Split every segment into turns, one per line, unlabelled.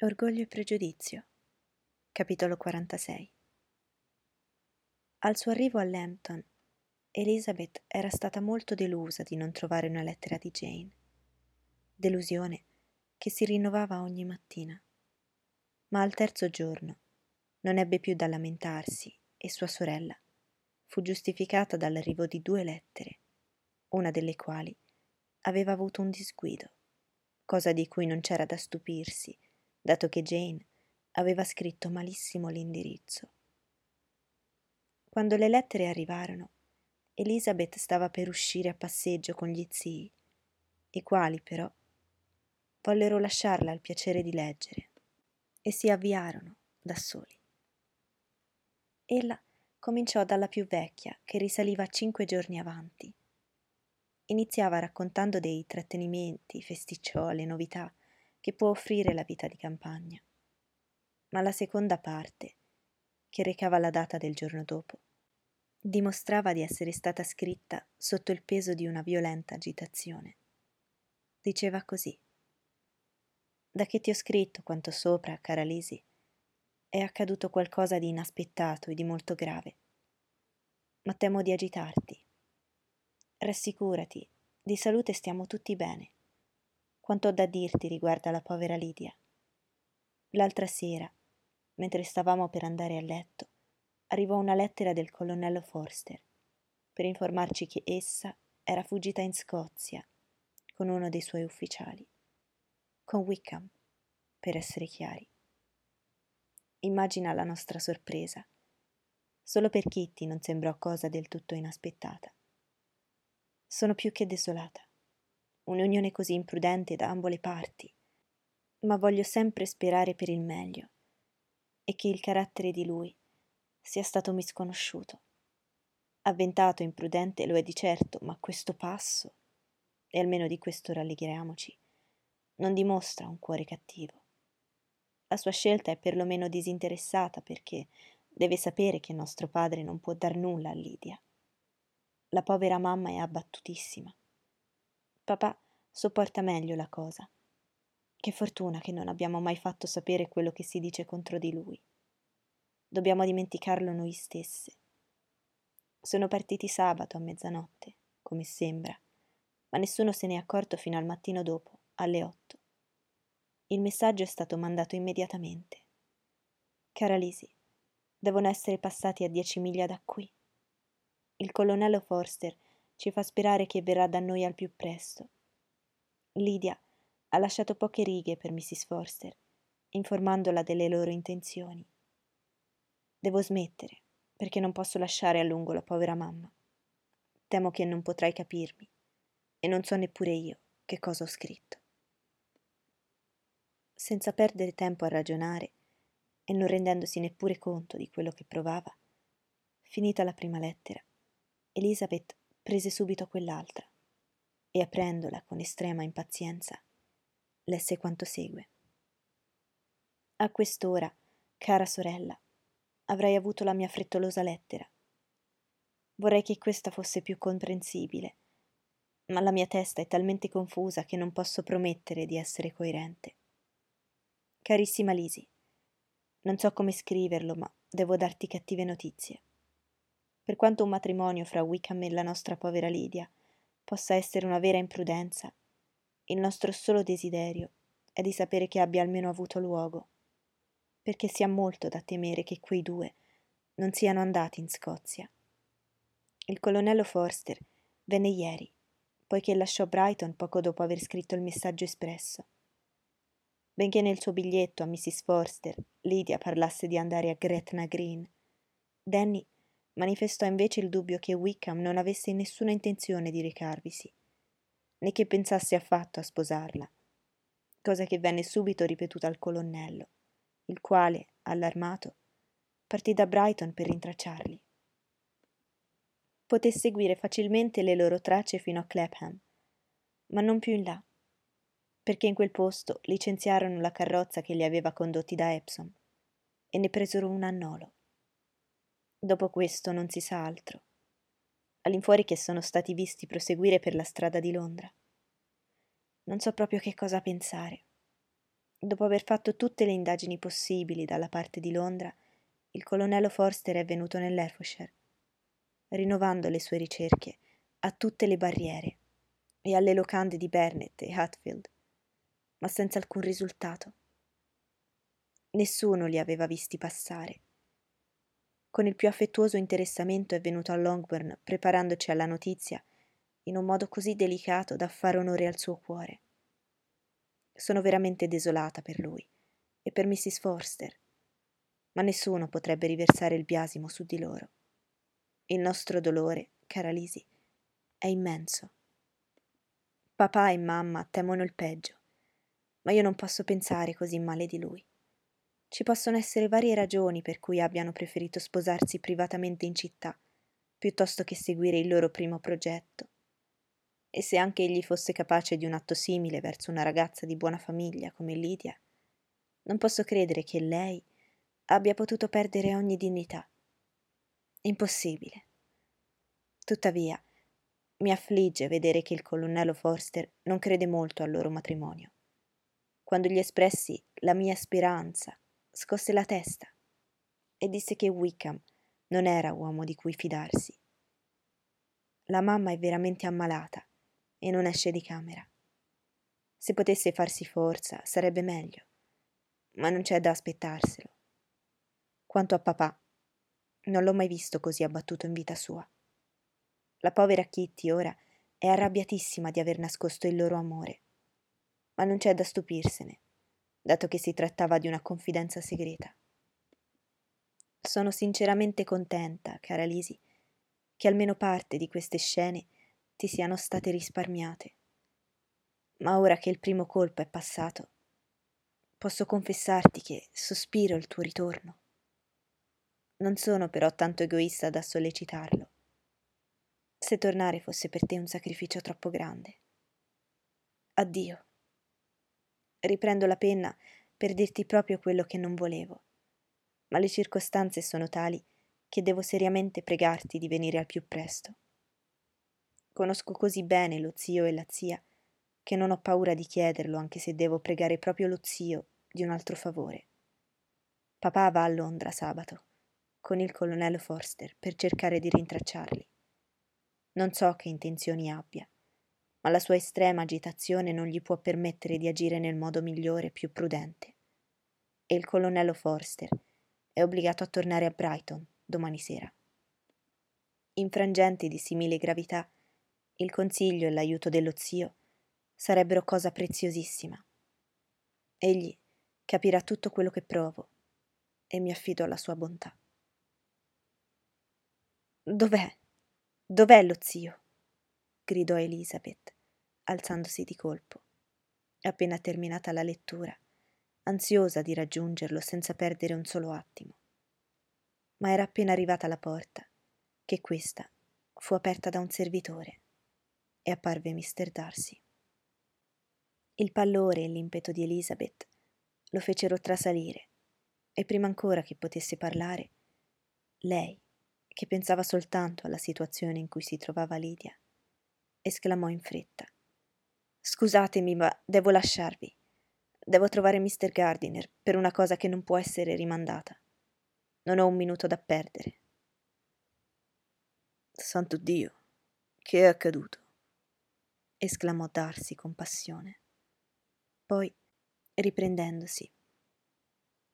Orgoglio e pregiudizio. Capitolo 46. Al suo arrivo a Lambton, Elizabeth era stata molto delusa di non trovare una lettera di Jane. Delusione che si rinnovava ogni mattina. Ma al terzo giorno non ebbe più da lamentarsi e sua sorella fu giustificata dall'arrivo di due lettere, una delle quali aveva avuto un disguido, cosa di cui non c'era da stupirsi dato che Jane aveva scritto malissimo l'indirizzo. Quando le lettere arrivarono, Elizabeth stava per uscire a passeggio con gli zii, i quali però vollero lasciarla al piacere di leggere e si avviarono da soli. Ella cominciò dalla più vecchia, che risaliva cinque giorni avanti. Iniziava raccontando dei trattenimenti, festicciole, novità che può offrire la vita di campagna. Ma la seconda parte, che recava la data del giorno dopo, dimostrava di essere stata scritta sotto il peso di una violenta agitazione. Diceva così. Da che ti ho scritto quanto sopra, cara Lisi, è accaduto qualcosa di inaspettato e di molto grave. Ma temo di agitarti. Rassicurati, di salute stiamo tutti bene quanto ho da dirti riguardo alla povera Lidia. L'altra sera, mentre stavamo per andare a letto, arrivò una lettera del colonnello Forster per informarci che essa era fuggita in Scozia con uno dei suoi ufficiali, con Wickham, per essere chiari. Immagina la nostra sorpresa. Solo per Kitty non sembrò cosa del tutto inaspettata. Sono più che desolata un'unione così imprudente da ambo le parti, ma voglio sempre sperare per il meglio e che il carattere di lui sia stato misconosciuto. Avventato e imprudente lo è di certo, ma questo passo, e almeno di questo rallegriamoci, non dimostra un cuore cattivo. La sua scelta è perlomeno disinteressata perché deve sapere che nostro padre non può dar nulla a Lidia. La povera mamma è abbattutissima Papà sopporta meglio la cosa. Che fortuna che non abbiamo mai fatto sapere quello che si dice contro di lui. Dobbiamo dimenticarlo noi stesse. Sono partiti sabato a mezzanotte, come sembra, ma nessuno se ne è accorto fino al mattino dopo, alle otto. Il messaggio è stato mandato immediatamente. Cara Lisi, devono essere passati a dieci miglia da qui. Il colonnello Forster ci fa sperare che verrà da noi al più presto. Lydia ha lasciato poche righe per Mrs. Forster, informandola delle loro intenzioni. Devo smettere, perché non posso lasciare a lungo la povera mamma. Temo che non potrai capirmi, e non so neppure io che cosa ho scritto. Senza perdere tempo a ragionare, e non rendendosi neppure conto di quello che provava, finita la prima lettera, Elizabeth prese subito quell'altra e aprendola con estrema impazienza, lesse quanto segue. A quest'ora, cara sorella, avrei avuto la mia frettolosa lettera. Vorrei che questa fosse più comprensibile, ma la mia testa è talmente confusa che non posso promettere di essere coerente. Carissima Lisi, non so come scriverlo, ma devo darti cattive notizie. Per quanto un matrimonio fra Wickham e la nostra povera Lydia possa essere una vera imprudenza, il nostro solo desiderio è di sapere che abbia almeno avuto luogo, perché si ha molto da temere che quei due non siano andati in Scozia. Il colonnello Forster venne ieri, poiché lasciò Brighton poco dopo aver scritto il messaggio espresso. Benché nel suo biglietto a Mrs. Forster Lydia parlasse di andare a Gretna Green, Danny manifestò invece il dubbio che Wickham non avesse nessuna intenzione di recarvisi, né che pensasse affatto a sposarla, cosa che venne subito ripetuta al colonnello, il quale, allarmato, partì da Brighton per rintracciarli. Poté seguire facilmente le loro tracce fino a Clapham, ma non più in là, perché in quel posto licenziarono la carrozza che li aveva condotti da Epsom e ne presero un annolo. Dopo questo non si sa altro. All'infuori che sono stati visti proseguire per la strada di Londra. Non so proprio che cosa pensare. Dopo aver fatto tutte le indagini possibili dalla parte di Londra, il colonnello Forster è venuto nell'Herefordshire, rinnovando le sue ricerche a tutte le barriere e alle locande di Bernett e Hatfield, ma senza alcun risultato. Nessuno li aveva visti passare. Con il più affettuoso interessamento è venuto a Longbourn preparandoci alla notizia in un modo così delicato da fare onore al suo cuore. Sono veramente desolata per lui e per Mrs. Forster, ma nessuno potrebbe riversare il biasimo su di loro. Il nostro dolore, cara Lisi, è immenso. Papà e mamma temono il peggio, ma io non posso pensare così male di lui. Ci possono essere varie ragioni per cui abbiano preferito sposarsi privatamente in città, piuttosto che seguire il loro primo progetto e se anche egli fosse capace di un atto simile verso una ragazza di buona famiglia come Lidia, non posso credere che lei abbia potuto perdere ogni dignità. Impossibile. Tuttavia, mi affligge vedere che il colonnello Forster non crede molto al loro matrimonio. Quando gli espressi la mia speranza, scosse la testa e disse che Wickham non era uomo di cui fidarsi. La mamma è veramente ammalata e non esce di camera. Se potesse farsi forza sarebbe meglio, ma non c'è da aspettarselo. Quanto a papà, non l'ho mai visto così abbattuto in vita sua. La povera Kitty ora è arrabbiatissima di aver nascosto il loro amore, ma non c'è da stupirsene, dato che si trattava di una confidenza segreta. Sono sinceramente contenta, cara Lisi, che almeno parte di queste scene ti siano state risparmiate. Ma ora che il primo colpo è passato, posso confessarti che sospiro il tuo ritorno. Non sono però tanto egoista da sollecitarlo. Se tornare fosse per te un sacrificio troppo grande. Addio. Riprendo la penna per dirti proprio quello che non volevo, ma le circostanze sono tali che devo seriamente pregarti di venire al più presto. Conosco così bene lo zio e la zia che non ho paura di chiederlo anche se devo pregare proprio lo zio di un altro favore. Papà va a Londra sabato con il colonnello Forster per cercare di rintracciarli. Non so che intenzioni abbia, ma la sua estrema agitazione non gli può permettere di agire nel modo migliore e più prudente. E il colonnello Forster è obbligato a tornare a Brighton domani sera. In frangenti di simile gravità, il consiglio e l'aiuto dello zio sarebbero cosa preziosissima. Egli capirà tutto quello che provo e mi affido alla sua bontà. Dov'è? Dov'è lo zio? gridò Elizabeth, alzandosi di colpo, appena terminata la lettura, ansiosa di raggiungerlo senza perdere un solo attimo. Ma era appena arrivata alla porta che questa fu aperta da un servitore e apparve Mr. Darcy. Il pallore e l'impeto di Elizabeth lo fecero trasalire e prima ancora che potesse parlare, lei, che pensava soltanto alla situazione in cui si trovava Lydia, esclamò in fretta. Scusatemi, ma devo lasciarvi. Devo trovare Mr. Gardiner per una cosa che non può essere rimandata. Non ho un minuto da perdere. Santo Dio, che è accaduto? esclamò Darcy con passione. Poi, riprendendosi,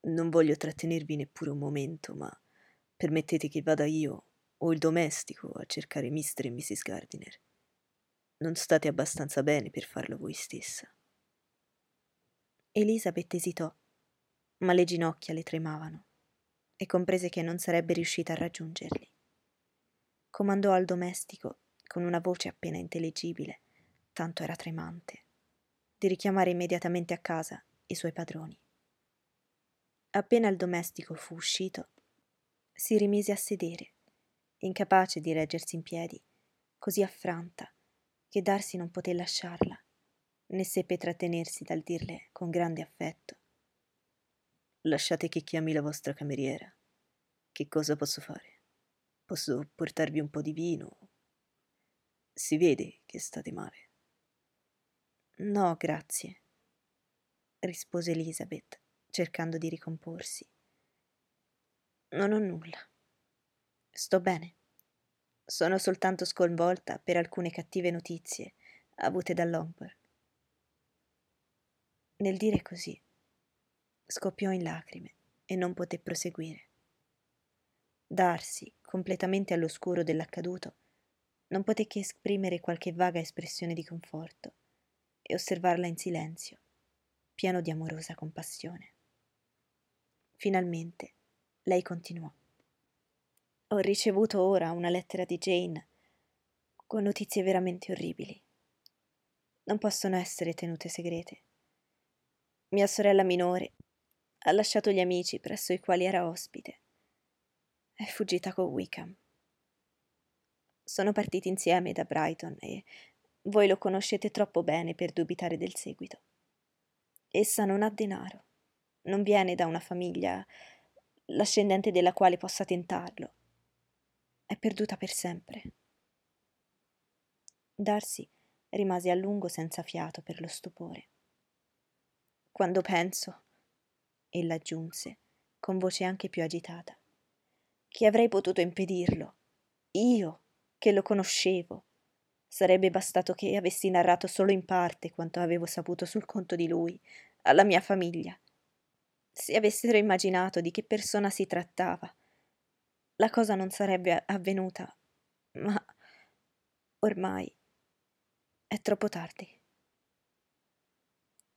non voglio trattenervi neppure un momento, ma permettete che vada io o il domestico a cercare Mr. e Mrs. Gardiner. Non state abbastanza bene per farlo voi stessa. Elisabeth esitò, ma le ginocchia le tremavano e comprese che non sarebbe riuscita a raggiungerli. Comandò al domestico, con una voce appena intellegibile, tanto era tremante, di richiamare immediatamente a casa i suoi padroni. Appena il domestico fu uscito, si rimise a sedere, incapace di reggersi in piedi, così affranta che Darsi non poté lasciarla, né seppe trattenersi dal dirle con grande affetto. Lasciate che chiami la vostra cameriera. Che cosa posso fare? Posso portarvi un po' di vino? Si vede che state male. No, grazie. rispose Elizabeth, cercando di ricomporsi. Non ho nulla. Sto bene. Sono soltanto sconvolta per alcune cattive notizie avute da Longbourn. Nel dire così, scoppiò in lacrime e non poté proseguire. Darsi, completamente all'oscuro dell'accaduto, non poté che esprimere qualche vaga espressione di conforto e osservarla in silenzio, pieno di amorosa compassione. Finalmente lei continuò. Ho ricevuto ora una lettera di Jane con notizie veramente orribili. Non possono essere tenute segrete. Mia sorella minore ha lasciato gli amici presso i quali era ospite. È fuggita con Wickham. Sono partiti insieme da Brighton e voi lo conoscete troppo bene per dubitare del seguito. Essa non ha denaro, non viene da una famiglia l'ascendente della quale possa tentarlo. È perduta per sempre. Darcy rimase a lungo senza fiato per lo stupore. Quando penso, ella aggiunse, con voce anche più agitata, che avrei potuto impedirlo, io che lo conoscevo. Sarebbe bastato che avessi narrato solo in parte quanto avevo saputo sul conto di lui, alla mia famiglia. Se avessero immaginato di che persona si trattava, la cosa non sarebbe avvenuta, ma ormai è troppo tardi.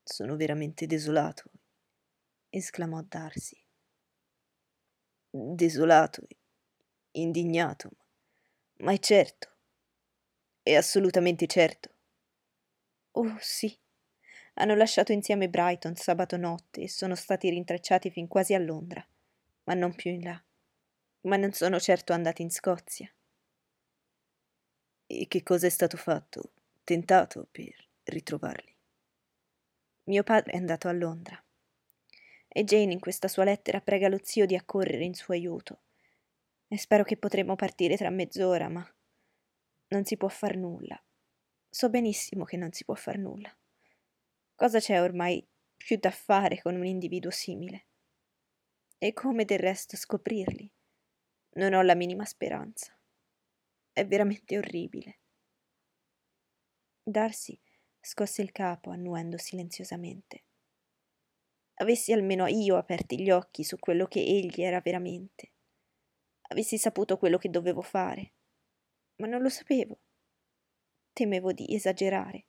Sono veramente desolato, esclamò Darcy. Desolato, indignato, ma è certo. È assolutamente certo.
Oh sì. Hanno lasciato insieme Brighton sabato notte e sono stati rintracciati fin quasi a Londra, ma non più in là. Ma non sono certo andati in Scozia.
E che cosa è stato fatto, tentato per ritrovarli?
Mio padre è andato a Londra. E Jane in questa sua lettera prega lo zio di accorrere in suo aiuto e spero che potremo partire tra mezz'ora, ma non si può far nulla. So benissimo che non si può far nulla. Cosa c'è ormai più da fare con un individuo simile? E come del resto scoprirli? Non ho la minima speranza. È veramente orribile. Darcy scosse il capo annuendo silenziosamente. Avessi almeno io aperti gli occhi su quello che egli era veramente avessi saputo quello che dovevo fare. Ma non lo sapevo. Temevo di esagerare.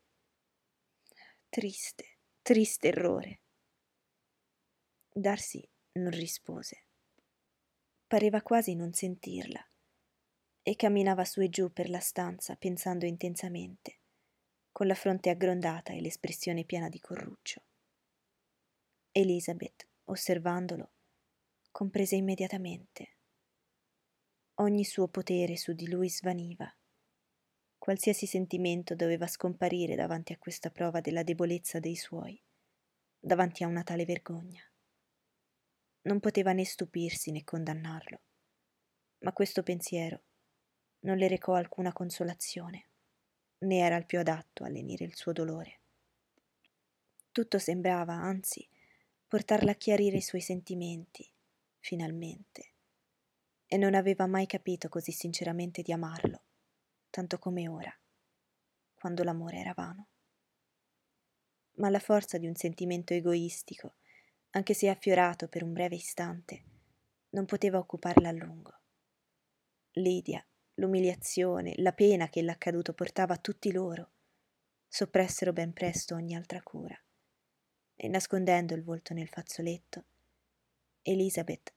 Triste, triste errore. Darcy non rispose. Pareva quasi non sentirla e camminava su e giù per la stanza pensando intensamente, con la fronte aggrondata e l'espressione piena di corruccio. Elizabeth, osservandolo, comprese immediatamente Ogni suo potere su di lui svaniva. Qualsiasi sentimento doveva scomparire davanti a questa prova della debolezza dei suoi, davanti a una tale vergogna. Non poteva né stupirsi né condannarlo, ma questo pensiero non le recò alcuna consolazione, né era il più adatto a lenire il suo dolore. Tutto sembrava, anzi, portarla a chiarire i suoi sentimenti, finalmente e non aveva mai capito così sinceramente di amarlo, tanto come ora, quando l'amore era vano. Ma la forza di un sentimento egoistico, anche se affiorato per un breve istante, non poteva occuparla a lungo. Lidia, l'umiliazione, la pena che l'accaduto portava a tutti loro, soppressero ben presto ogni altra cura, e nascondendo il volto nel fazzoletto, Elizabeth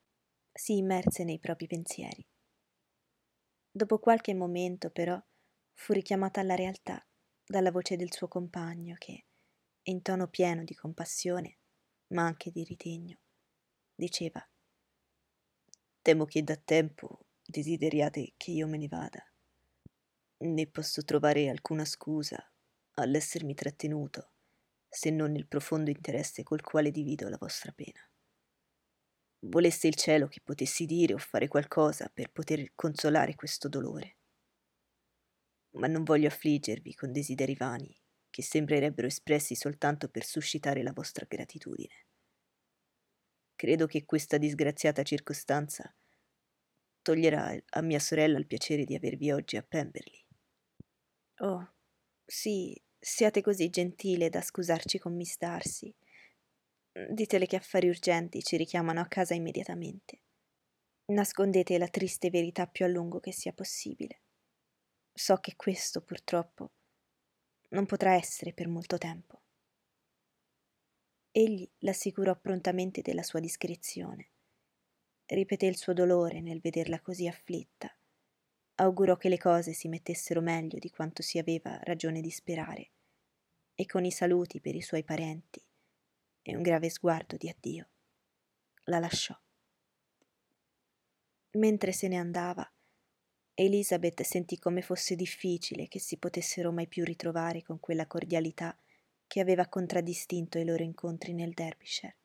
si immerse nei propri pensieri. Dopo qualche momento, però, fu richiamata alla realtà dalla voce del suo compagno che, in tono pieno di compassione, ma anche di ritegno, diceva Temo che da tempo desideriate che io me ne vada. Né posso trovare alcuna scusa all'essermi trattenuto, se non il profondo interesse col quale divido la vostra pena. Volesse il cielo che potessi dire o fare qualcosa per poter consolare questo dolore. Ma non voglio affliggervi con desideri vani
che sembrerebbero espressi soltanto per suscitare la vostra gratitudine. Credo che questa disgraziata circostanza toglierà a mia sorella il piacere di avervi oggi a Pemberley.
Oh, sì, siate così gentile da scusarci con Miss Darcy. Ditele che affari urgenti ci richiamano a casa immediatamente. Nascondete la triste verità più a lungo che sia possibile. So che questo, purtroppo, non potrà essere per molto tempo. Egli l'assicurò prontamente della sua discrezione. Ripeté il suo dolore nel vederla così afflitta. Augurò che le cose si mettessero meglio di quanto si aveva ragione di sperare, e con i saluti per i suoi parenti e un grave sguardo di addio la lasciò. Mentre se ne andava, Elizabeth sentì come fosse difficile che si potessero mai più ritrovare con quella cordialità che aveva contraddistinto i loro incontri nel Derbyshire.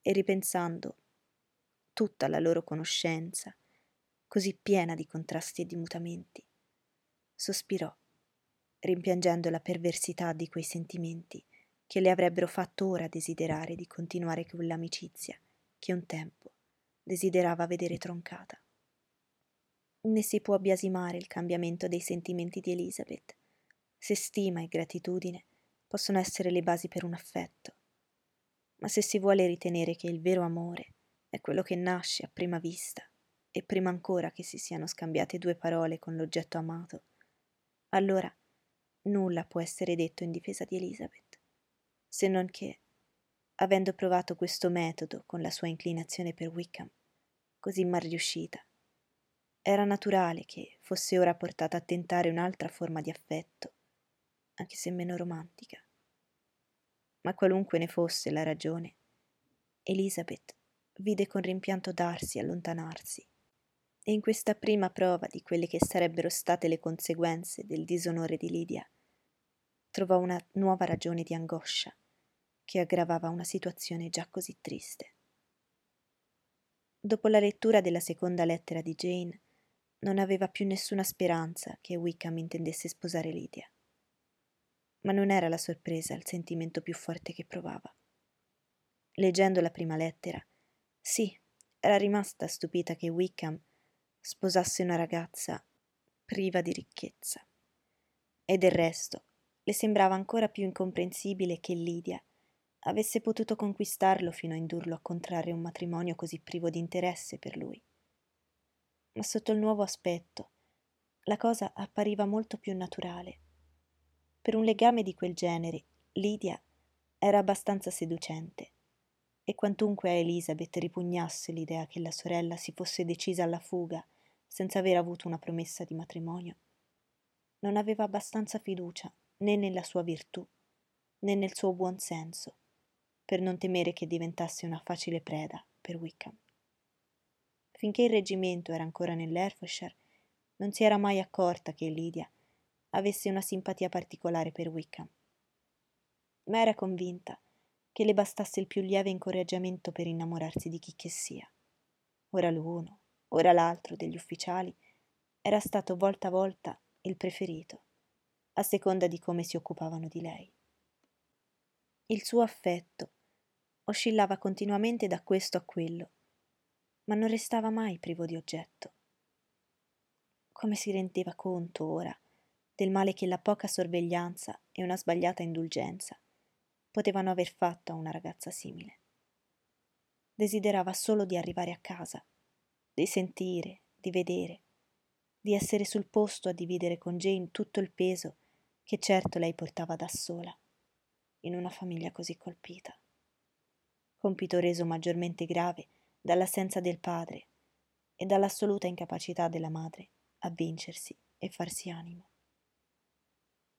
E ripensando tutta la loro conoscenza, così piena di contrasti e di mutamenti, sospirò, rimpiangendo la perversità di quei sentimenti che le avrebbero fatto ora desiderare di continuare quell'amicizia che un tempo desiderava vedere troncata. Ne si può biasimare il cambiamento dei sentimenti di Elizabeth, se stima e gratitudine possono essere le basi per un affetto. Ma se si vuole ritenere che il vero amore è quello che nasce a prima vista e prima ancora che si siano scambiate due parole con l'oggetto amato, allora nulla può essere detto in difesa di Elizabeth, se non che, avendo provato questo metodo con la sua inclinazione per Wickham, così mal riuscita, era naturale che fosse ora portata a tentare un'altra forma di affetto, anche se meno romantica ma qualunque ne fosse la ragione, Elizabeth vide con rimpianto Darsi allontanarsi e in questa prima prova di quelle che sarebbero state le conseguenze del disonore di Lidia, trovò una nuova ragione di angoscia che aggravava una situazione già così triste. Dopo la lettura della seconda lettera di Jane, non aveva più nessuna speranza che Wickham intendesse sposare Lidia ma non era la sorpresa il sentimento più forte che provava. Leggendo la prima lettera, sì, era rimasta stupita che Wickham sposasse una ragazza priva di ricchezza. E del resto, le sembrava ancora più incomprensibile che Lidia avesse potuto conquistarlo fino a indurlo a contrarre un matrimonio così privo di interesse per lui. Sotto il nuovo aspetto, la cosa appariva molto più naturale per un legame di quel genere, Lidia era abbastanza seducente e quantunque a Elisabeth ripugnasse l'idea che la sorella si fosse decisa alla fuga senza aver avuto una promessa di matrimonio, non aveva abbastanza fiducia né nella sua virtù né nel suo buon senso per non temere che diventasse una facile preda per Wickham. Finché il reggimento era ancora nell'Herefordshire, non si era mai accorta che Lidia avesse una simpatia particolare per Wickham. Ma era convinta che le bastasse il più lieve incoraggiamento per innamorarsi di chi che sia. Ora l'uno, ora l'altro degli ufficiali era stato volta a volta il preferito, a seconda di come si occupavano di lei. Il suo affetto oscillava continuamente da questo a quello, ma non restava mai privo di oggetto. Come si rendeva conto ora del male che la poca sorveglianza e una sbagliata indulgenza potevano aver fatto a una ragazza simile. Desiderava solo di arrivare a casa, di sentire, di vedere, di essere sul posto a dividere con Jane tutto il peso che certo lei portava da sola, in una famiglia così colpita. Compito reso maggiormente grave dall'assenza del padre e dall'assoluta incapacità della madre a vincersi e farsi animo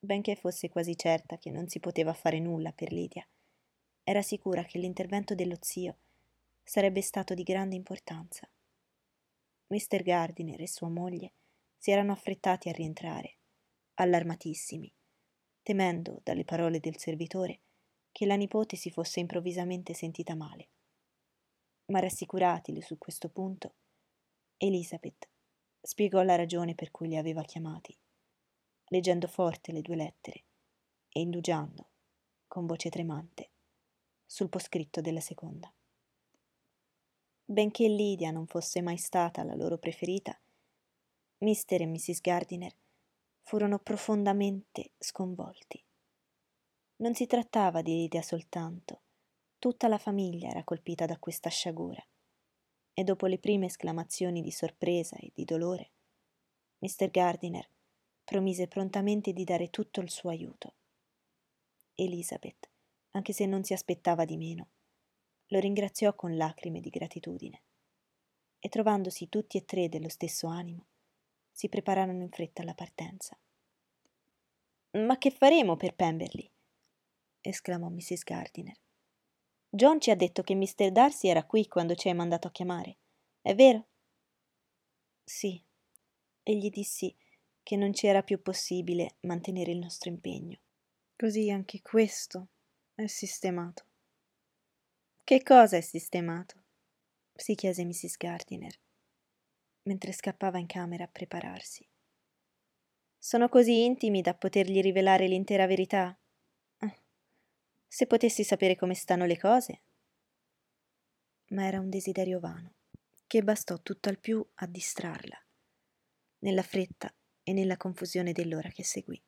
benché fosse quasi certa che non si poteva fare nulla per Lidia. Era sicura che l'intervento dello zio sarebbe stato di grande importanza. Mr. Gardiner e sua moglie si erano affrettati a rientrare, allarmatissimi, temendo, dalle parole del servitore, che la nipote si fosse improvvisamente sentita male. Ma rassicuratili su questo punto, Elizabeth spiegò la ragione per cui li aveva chiamati leggendo forte le due lettere e indugiando, con voce tremante, sul poscritto della seconda. Benché Lydia non fosse mai stata la loro preferita, Mr. e Mrs. Gardiner furono profondamente sconvolti. Non si trattava di Lydia soltanto, tutta la famiglia era colpita da questa sciagura, e dopo le prime esclamazioni di sorpresa e di dolore, Mr. Gardiner promise prontamente di dare tutto il suo aiuto. Elizabeth, anche se non si aspettava di meno, lo ringraziò con lacrime di gratitudine e trovandosi tutti e tre dello stesso animo, si prepararono in fretta alla partenza. Ma che faremo per Pemberley? esclamò Mrs. Gardiner. John ci ha detto che Mr. Darcy era qui quando ci hai mandato a chiamare. È vero? Sì. E gli dissi che non ci era più possibile mantenere il nostro impegno. Così anche questo è sistemato. Che cosa è sistemato? si chiese Mrs. Gardiner, mentre scappava in camera a prepararsi. Sono così intimi da potergli rivelare l'intera verità? Se potessi sapere come stanno le cose. Ma era un desiderio vano, che bastò tutt'al più a distrarla, nella fretta e nella confusione dell'ora che seguì.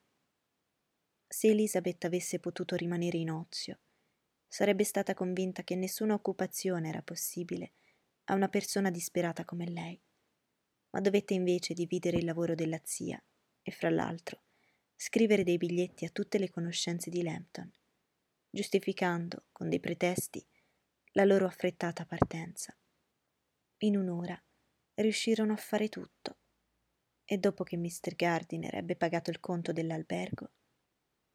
Se Elisabeth avesse potuto rimanere in ozio, sarebbe stata convinta che nessuna occupazione era possibile a una persona disperata come lei, ma dovette invece dividere il lavoro della zia e, fra l'altro, scrivere dei biglietti a tutte le conoscenze di Lambton, giustificando, con dei pretesti, la loro affrettata partenza. In un'ora riuscirono a fare tutto e dopo che Mr. Gardiner ebbe pagato il conto dell'albergo,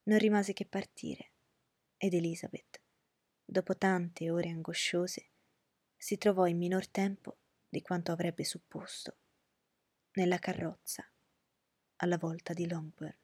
non rimase che partire ed Elizabeth, dopo tante ore angosciose, si trovò in minor tempo di quanto avrebbe supposto nella carrozza alla volta di Longbourn.